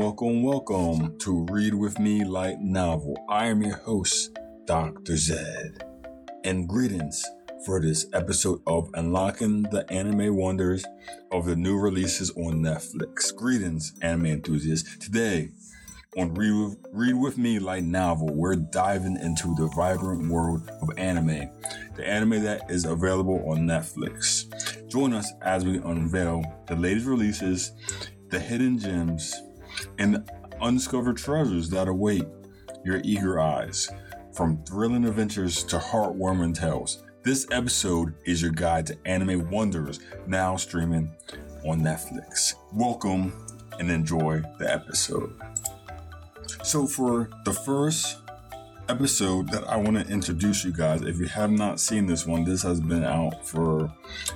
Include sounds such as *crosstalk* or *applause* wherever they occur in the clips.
Welcome, welcome to Read With Me Light Novel. I am your host, Dr. Zed. And greetings for this episode of Unlocking the Anime Wonders of the new releases on Netflix. Greetings, anime enthusiasts. Today, on Read With, Read With Me Light Novel, we're diving into the vibrant world of anime, the anime that is available on Netflix. Join us as we unveil the latest releases, the hidden gems, and undiscovered treasures that await your eager eyes. From thrilling adventures to heartwarming tales, this episode is your guide to anime wonders now streaming on Netflix. Welcome and enjoy the episode. So, for the first episode that I want to introduce you guys, if you have not seen this one, this has been out for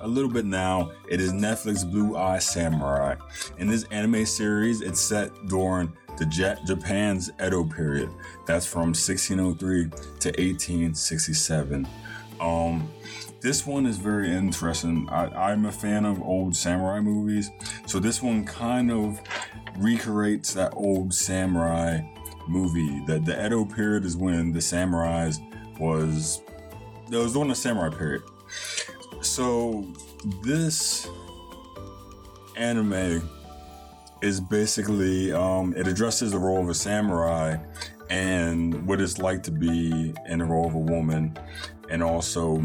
a little bit now. It is Netflix Blue Eye Samurai. In this anime series, it's set during the J- Japan's Edo period. That's from 1603 to 1867. Um, this one is very interesting. I, I'm a fan of old samurai movies, so this one kind of recreates that old samurai movie. The the Edo period is when the samurais was it was during the samurai period. So this anime is basically um, it addresses the role of a samurai and what it's like to be in the role of a woman and also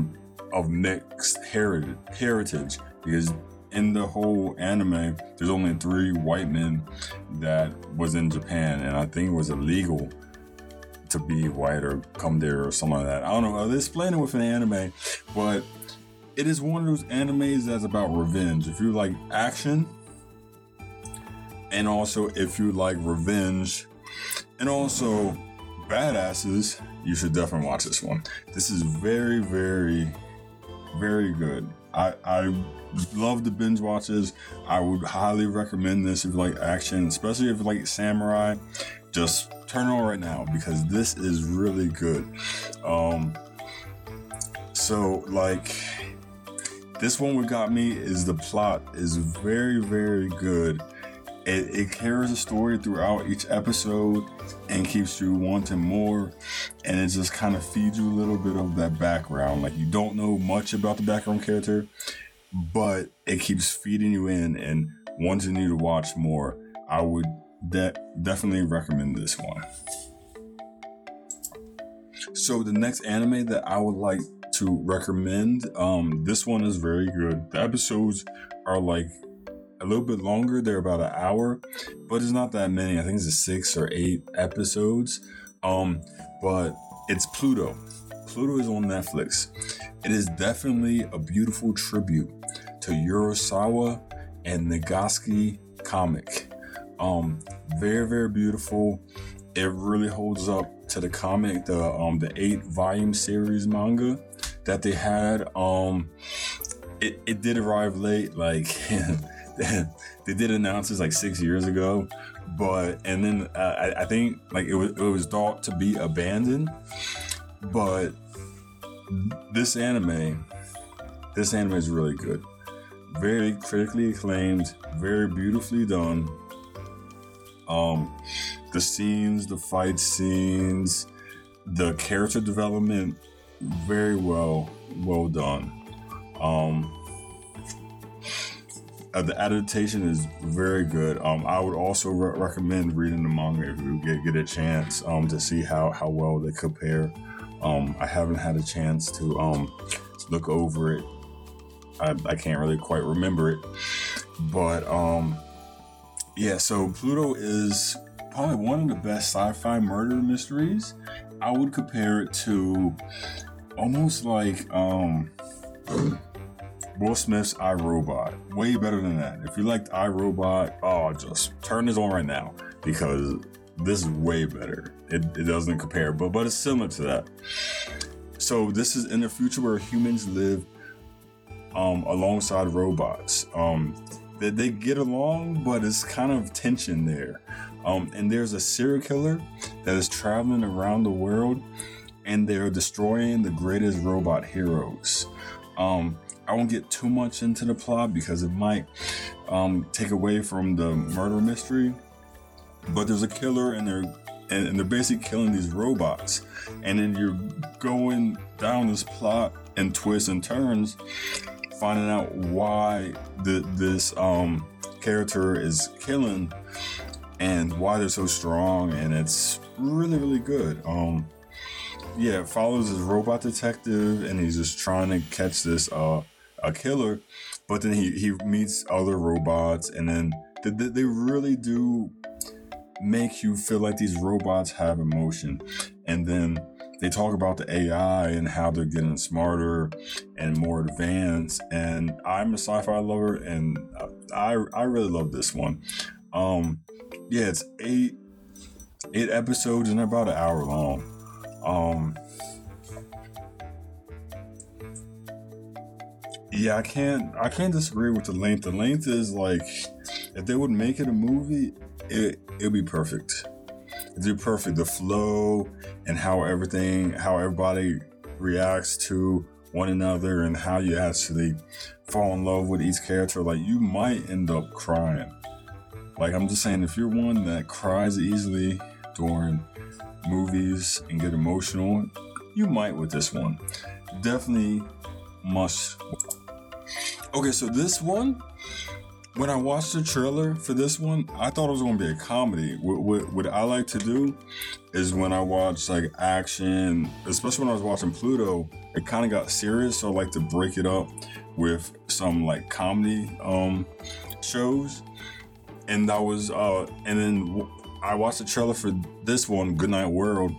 of mixed heritage heritage because in the whole anime there's only three white men that was in japan and i think it was illegal to be white or come there or something like that. I don't know they explain it with an anime but it is one of those animes that's about revenge. If you like action and also if you like revenge and also badasses you should definitely watch this one. This is very very very good. I i love the binge watches. I would highly recommend this if you like action especially if you like samurai. Just turn on right now because this is really good. Um so like this one what got me is the plot is very very good. It, it carries a story throughout each episode and keeps you wanting more. And it just kind of feeds you a little bit of that background. Like you don't know much about the background character but it keeps feeding you in and wanting you to watch more i would de- definitely recommend this one so the next anime that i would like to recommend um this one is very good the episodes are like a little bit longer. They're about an hour, but it's not that many. I think it's six or eight episodes. Um, but it's Pluto. Pluto is on Netflix. It is definitely a beautiful tribute to Urasawa and Nagasaki comic. Um, very, very beautiful. It really holds up to the comic, the um the eight volume series manga that they had. Um it, it did arrive late, like *laughs* they did announce this like six years ago, but and then uh, I, I, think like it was it was thought to be abandoned, but this anime, this anime is really good, very critically acclaimed, very beautifully done. Um, the scenes, the fight scenes, the character development, very well well done. Um, uh, the adaptation is very good. Um, I would also re- recommend reading the manga if you get get a chance um, to see how how well they compare. Um, I haven't had a chance to um, look over it. I, I can't really quite remember it, but um, yeah. So Pluto is probably one of the best sci-fi murder mysteries. I would compare it to almost like um Will Smith's iRobot. Way better than that. If you liked I iRobot, oh, just turn this on right now because this is way better. It, it doesn't compare, but but it's similar to that. So this is in the future where humans live um, alongside robots. Um, they, they get along, but it's kind of tension there. Um, and there's a serial killer that is traveling around the world, and they're destroying the greatest robot heroes. Um, I won't get too much into the plot because it might um, take away from the murder mystery. But there's a killer, and they're and, and they're basically killing these robots. And then you're going down this plot and twists and turns, finding out why the, this um, character is killing and why they're so strong. And it's really, really good. Um, yeah, it follows this robot detective, and he's just trying to catch this uh, a killer. But then he he meets other robots, and then they, they really do make you feel like these robots have emotion. And then they talk about the AI and how they're getting smarter and more advanced. And I'm a sci-fi lover, and I I really love this one. Um, yeah, it's eight eight episodes and about an hour long. Um, yeah, I can't I can't disagree with the length. The length is like if they would make it a movie, it it'd be perfect. It'd be perfect. The flow and how everything, how everybody reacts to one another, and how you actually fall in love with each character. Like you might end up crying. Like I'm just saying, if you're one that cries easily during movies and get emotional, you might with this one. Definitely must. Okay, so this one when I watched the trailer for this one, I thought it was going to be a comedy. What, what, what, I like to do is when I watch like action, especially when I was watching Pluto, it kind of got serious. So I like to break it up with some like comedy um, shows. And that was, uh, and then I watched the trailer for this one, Goodnight World,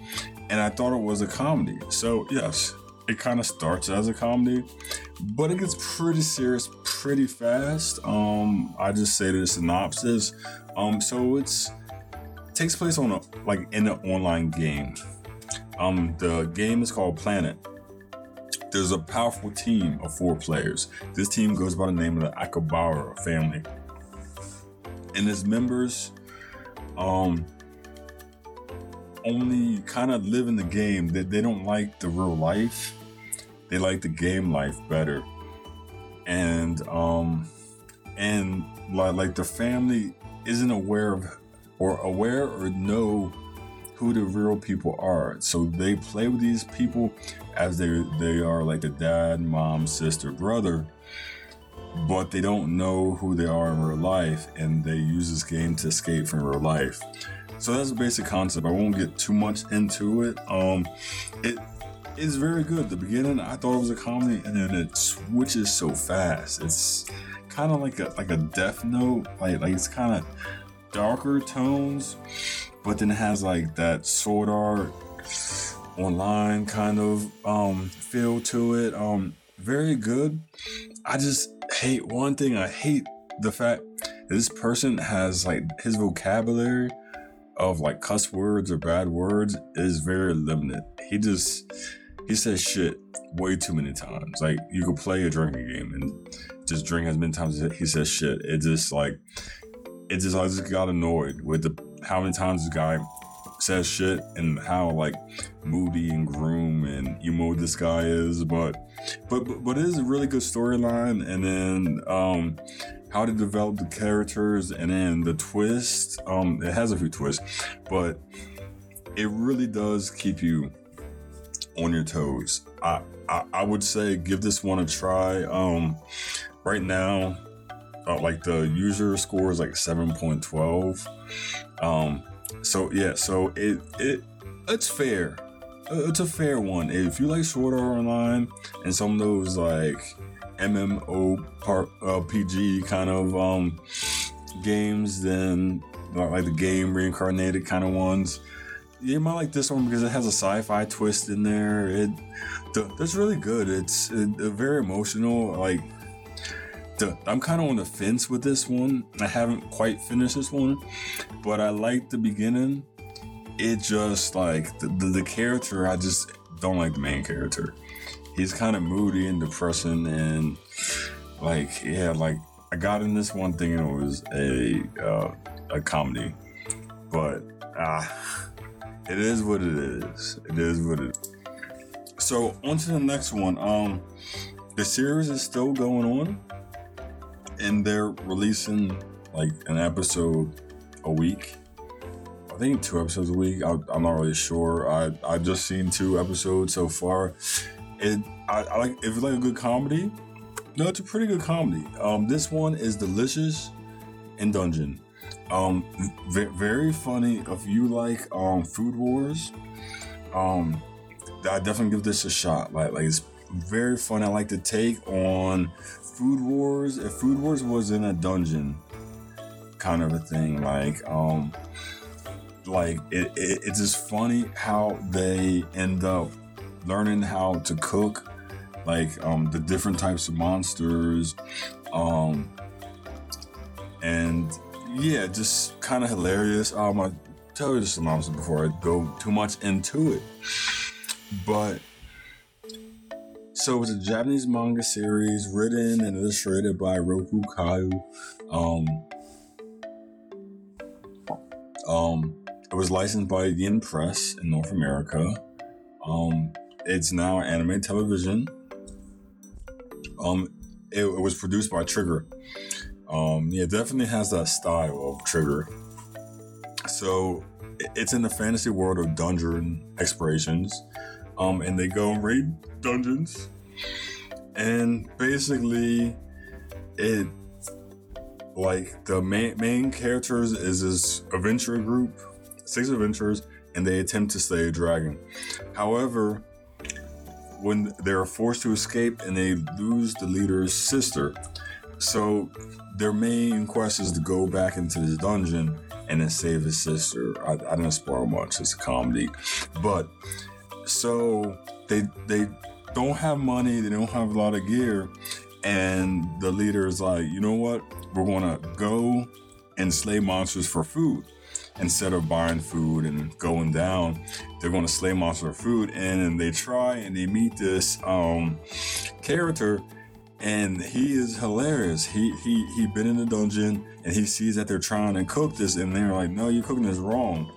and I thought it was a comedy. So yes, it kind of starts as a comedy, but it gets pretty serious pretty fast. Um, I just say the synopsis. Um, so it's it takes place on a like in an online game. Um, the game is called Planet. There's a powerful team of four players. This team goes by the name of the Akabara family, and its members, um, only kind of live in the game. That they, they don't like the real life. They like the game life better. And um and like, like the family isn't aware of or aware or know who the real people are. So they play with these people as they they are like the dad, mom, sister, brother, but they don't know who they are in real life, and they use this game to escape from real life. So that's the basic concept. I won't get too much into it. Um, it is very good. The beginning, I thought it was a comedy, and then it switches so fast. It's kind of like a like a Death Note. Like like it's kind of darker tones, but then it has like that sword art online kind of um feel to it. Um, very good. I just hate one thing. I hate the fact this person has like his vocabulary of like cuss words or bad words is very limited. He just he says shit way too many times. Like you could play a drinking game and just drink as many times as he says shit. It just like it just I just got annoyed with the how many times this guy says shit and how like moody and groom and emo this guy is. But but but, but it is a really good storyline and then um how to develop the characters and then the twist. Um, it has a few twists, but it really does keep you on your toes. I, I, I would say give this one a try. Um, right now, uh, like the user score is like seven point twelve. Um, so yeah, so it it it's fair. Uh, it's a fair one. If you like Sword Art Online and some of those like MMO part uh, PG kind of um, games than like the game reincarnated kind of ones. You might like this one because it has a sci-fi twist in there. It that's really good. It's it, very emotional. Like the, I'm kind of on the fence with this one. I haven't quite finished this one, but I like the beginning. It just like the, the, the character. I just don't like the main character he's kind of moody and depressing and like yeah like i got in this one thing and it was a uh, a comedy but ah it is what it is it is what it is so on to the next one um the series is still going on, and they're releasing like an episode a week. I think two episodes a week. I, am not really sure. I I just seen two episodes so far. It I, I like if it's like a good comedy. No, it's a pretty good comedy. Um, this one is delicious in dungeon. Um, v- very funny. If you like um food wars, um, I definitely give this a shot. Like like it's very fun. I like to take on food wars. If food wars was in a dungeon, kind of a thing, like um, like it, it it's just funny how they end up learning how to cook, like um the different types of monsters, um, and yeah, just kind of hilarious. Um, I tell you the synopsis before I go too much into it, but so it's a Japanese manga series written and illustrated by Ryoko Kui. Um, um, it was licensed by Yen Press in North America. Um, it's now anime television. Um, it, it was produced by Trigger. Um, yeah, definitely has that style of Trigger. So it's in the fantasy world of dungeon explorations. Um, and they go and raid dungeons. And basically, it like the main main characters is this adventure group, six adventurers, and they attempt to slay a dragon. However, when they're forced to escape and they lose the leader's sister, so their main quest is to go back into this dungeon and then save his sister. I, I didn't spoil much; it's a comedy, but so they they don't have money, they don't have a lot of gear, and the leader is like, you know what? We're gonna go and slay monsters for food instead of buying food and going down. They're gonna slay monsters for food, and they try and they meet this um, character and he is hilarious. He he he been in the dungeon and he sees that they're trying to cook this, and they're like, "No, you're cooking this wrong."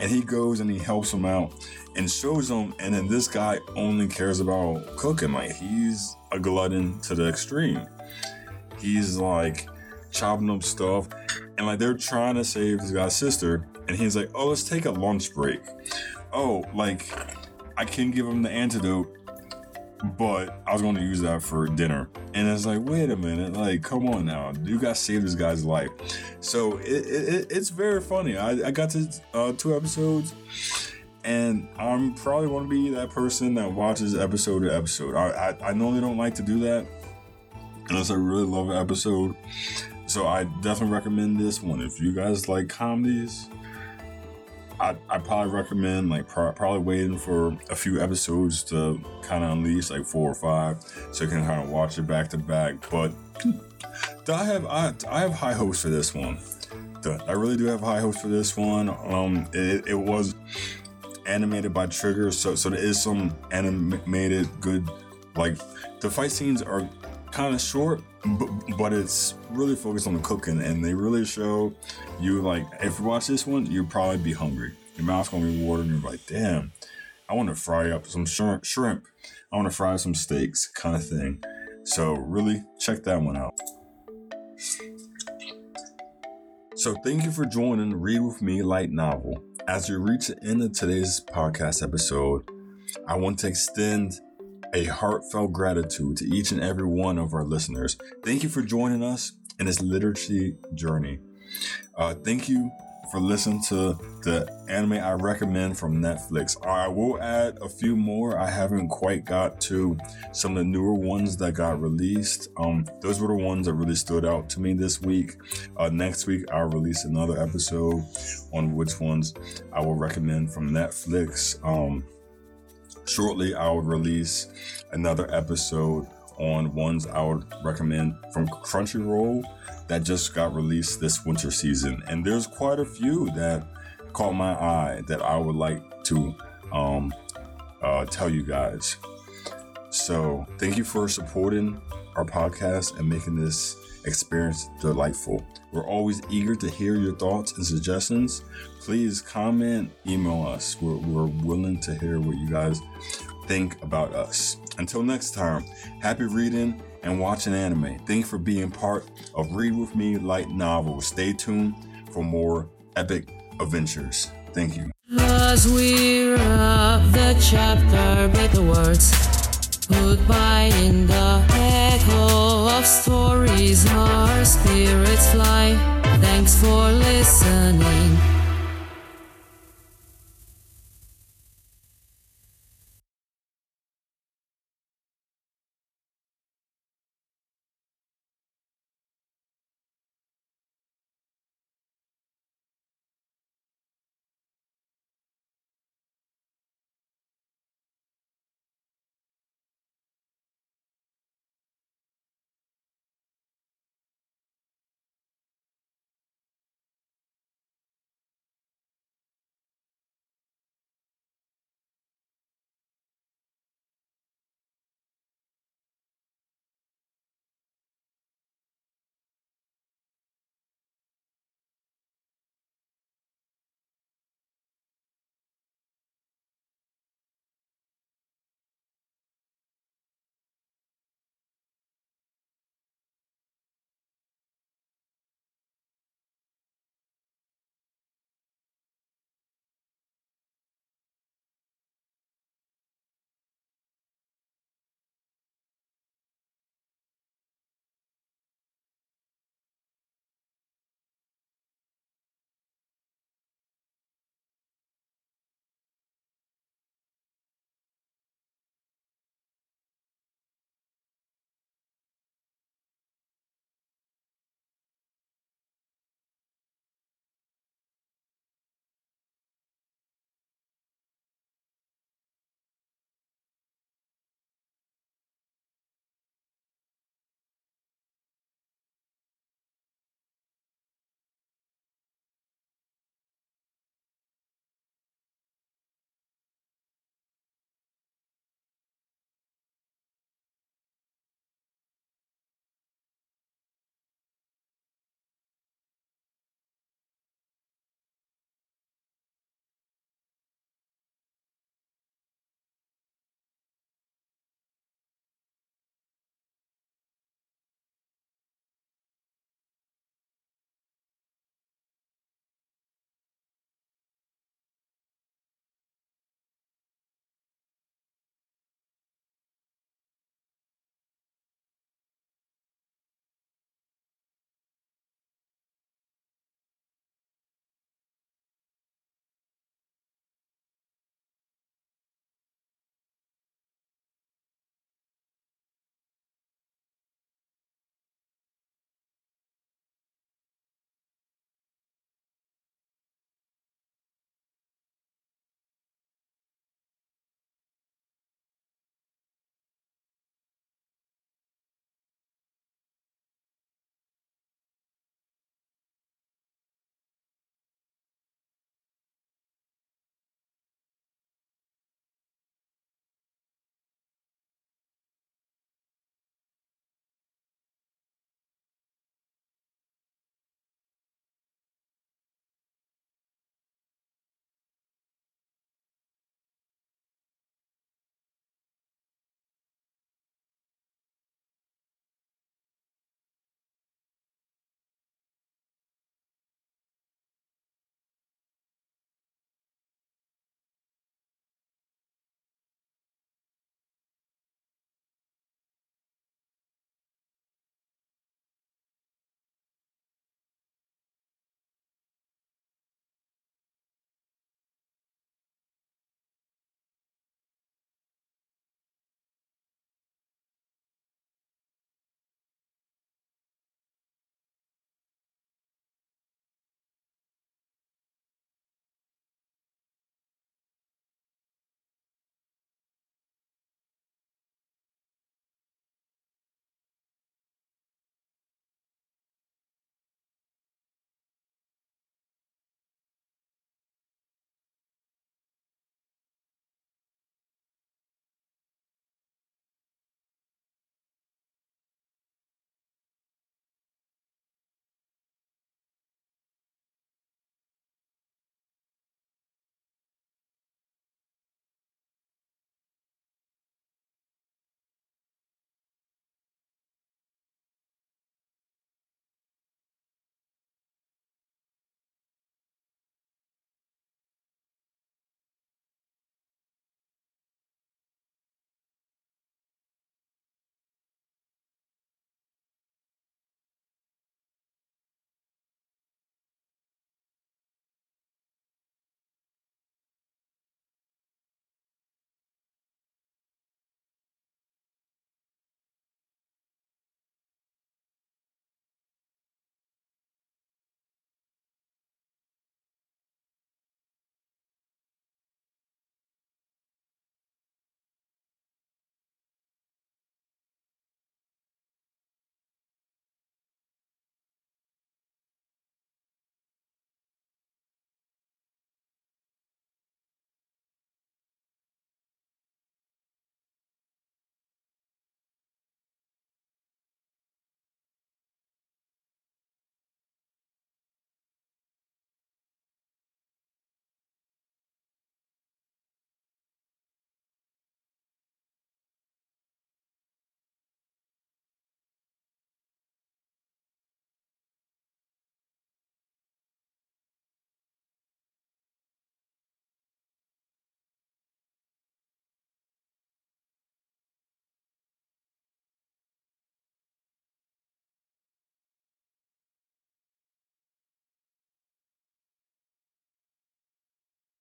And he goes and he helps them out and shows them. And then this guy only cares about cooking. Like he's a glutton to the extreme. He's like chopping up stuff, and like they're trying to save this guy's sister, and he's like, "Oh, let's take a lunch break." Oh, like I can give him the antidote but I was going to use that for dinner. And it's like, wait a minute, like, come on now, you to save this guy's life. So it, it, it's very funny. I, I got to uh, two episodes, and I'm probably going to be that person that watches episode to episode. I, I, I normally don't like to do that unless I really love an episode. So I definitely recommend this one. If you guys like comedies, I I probably recommend like pro- probably waiting for a few episodes to kind of unleash like four or five, so you can kind of watch it back to back. But I have I, I have high hopes for this one. I really do have high hopes for this one. Um, it, it was animated by Trigger, so so there is some animated good like the fight scenes are kind of short, but, but it's really focused on the cooking, and they really show you like if you watch this one, you'll probably be hungry. Your mouth's gonna be watering. You're like, damn, I want to fry up some shrimp. shrimp. I want to fry some steaks, kind of thing. So really check that one out. So thank you for joining Read with Me Light Novel. As we reach the end of today's podcast episode, I want to extend a heartfelt gratitude to each and every one of our listeners. Thank you for joining us in this literacy journey. Uh, thank you for listening to the anime I recommend from Netflix. I will add a few more. I haven't quite got to some of the newer ones that got released. Um, those were the ones that really stood out to me this week. Uh, next week, I'll release another episode on which ones I will recommend from Netflix. Um, shortly, I will release another episode on ones I would recommend from Crunchyroll that just got released this winter season. And there's quite a few that caught my eye that I would like to um, uh, tell you guys. So, thank you for supporting our podcast and making this experience delightful. We're always eager to hear your thoughts and suggestions. Please comment, email us. We're, we're willing to hear what you guys think about us. Until next time, happy reading and watching anime. Thank you for being part of Read With Me Light Novels. Stay tuned for more epic adventures. Thank you. As we wrap the chapter the words Goodbye in the echo of stories, our spirits fly. Thanks for listening.